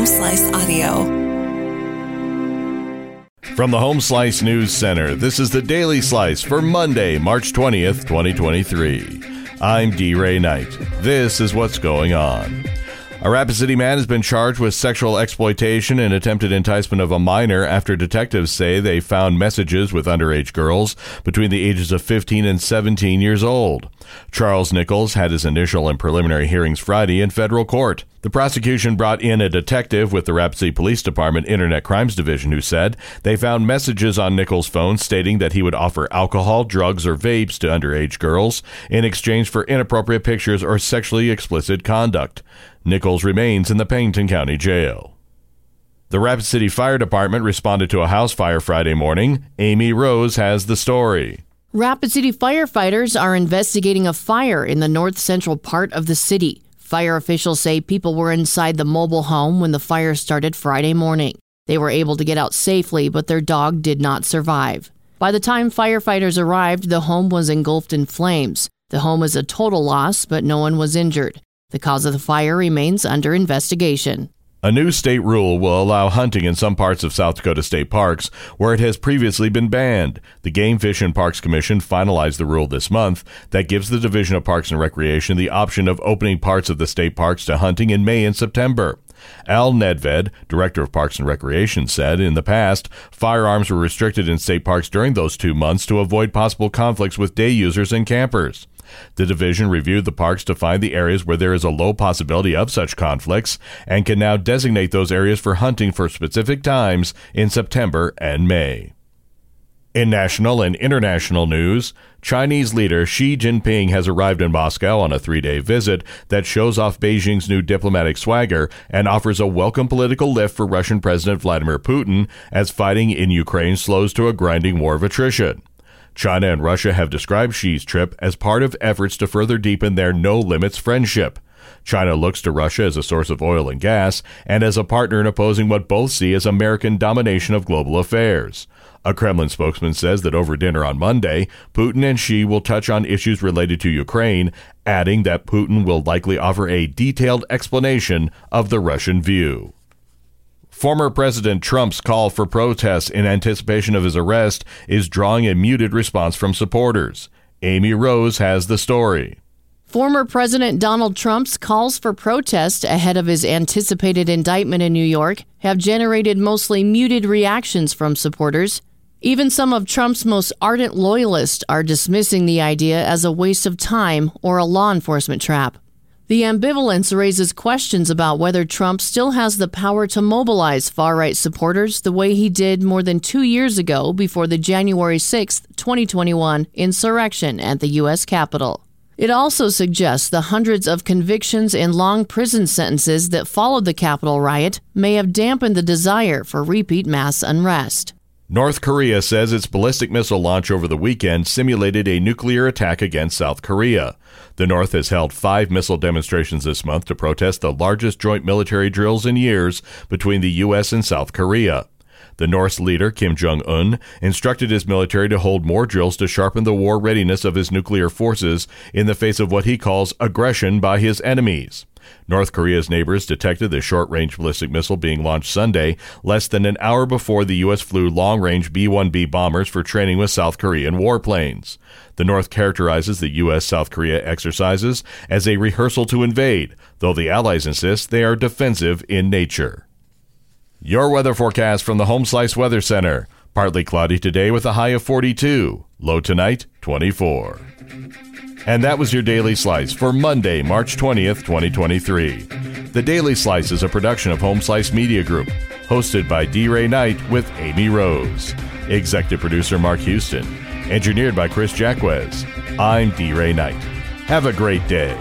Home Slice Audio. From the Home Slice News Center, this is the Daily Slice for Monday, March 20th, 2023. I'm D. Ray Knight. This is what's going on. A Rapid City man has been charged with sexual exploitation and attempted enticement of a minor after detectives say they found messages with underage girls between the ages of 15 and 17 years old. Charles Nichols had his initial and preliminary hearings Friday in federal court. The prosecution brought in a detective with the Rapid City Police Department Internet Crimes Division who said they found messages on Nichols' phone stating that he would offer alcohol, drugs, or vapes to underage girls in exchange for inappropriate pictures or sexually explicit conduct. Nichols remains in the Pennington County Jail. The Rapid City Fire Department responded to a house fire Friday morning. Amy Rose has the story. Rapid City firefighters are investigating a fire in the north central part of the city. Fire officials say people were inside the mobile home when the fire started Friday morning. They were able to get out safely, but their dog did not survive. By the time firefighters arrived, the home was engulfed in flames. The home is a total loss, but no one was injured. The cause of the fire remains under investigation. A new state rule will allow hunting in some parts of South Dakota state parks where it has previously been banned. The Game Fish and Parks Commission finalized the rule this month that gives the Division of Parks and Recreation the option of opening parts of the state parks to hunting in May and September. Al Nedved, director of Parks and Recreation, said in the past, firearms were restricted in state parks during those two months to avoid possible conflicts with day users and campers. The division reviewed the parks to find the areas where there is a low possibility of such conflicts and can now designate those areas for hunting for specific times in September and May. In national and international news, Chinese leader Xi Jinping has arrived in Moscow on a three day visit that shows off Beijing's new diplomatic swagger and offers a welcome political lift for Russian President Vladimir Putin as fighting in Ukraine slows to a grinding war of attrition. China and Russia have described Xi's trip as part of efforts to further deepen their no limits friendship. China looks to Russia as a source of oil and gas and as a partner in opposing what both see as American domination of global affairs. A Kremlin spokesman says that over dinner on Monday, Putin and Xi will touch on issues related to Ukraine, adding that Putin will likely offer a detailed explanation of the Russian view. Former President Trump's call for protests in anticipation of his arrest is drawing a muted response from supporters. Amy Rose has the story. Former President Donald Trump's calls for protest ahead of his anticipated indictment in New York have generated mostly muted reactions from supporters. Even some of Trump's most ardent loyalists are dismissing the idea as a waste of time or a law enforcement trap. The ambivalence raises questions about whether Trump still has the power to mobilize far right supporters the way he did more than two years ago before the January 6, 2021 insurrection at the U.S. Capitol. It also suggests the hundreds of convictions and long prison sentences that followed the Capitol riot may have dampened the desire for repeat mass unrest. North Korea says its ballistic missile launch over the weekend simulated a nuclear attack against South Korea. The North has held five missile demonstrations this month to protest the largest joint military drills in years between the U.S. and South Korea. The North's leader, Kim Jong un, instructed his military to hold more drills to sharpen the war readiness of his nuclear forces in the face of what he calls aggression by his enemies. North Korea's neighbors detected the short range ballistic missile being launched Sunday, less than an hour before the U.S. flew long range B 1B bombers for training with South Korean warplanes. The North characterizes the U.S. South Korea exercises as a rehearsal to invade, though the Allies insist they are defensive in nature. Your weather forecast from the Home Slice Weather Center. Partly cloudy today with a high of 42. Low tonight, 24. And that was your Daily Slice for Monday, March 20th, 2023. The Daily Slice is a production of Home Slice Media Group, hosted by D. Ray Knight with Amy Rose. Executive producer Mark Houston. Engineered by Chris Jacquez. I'm D. Ray Knight. Have a great day.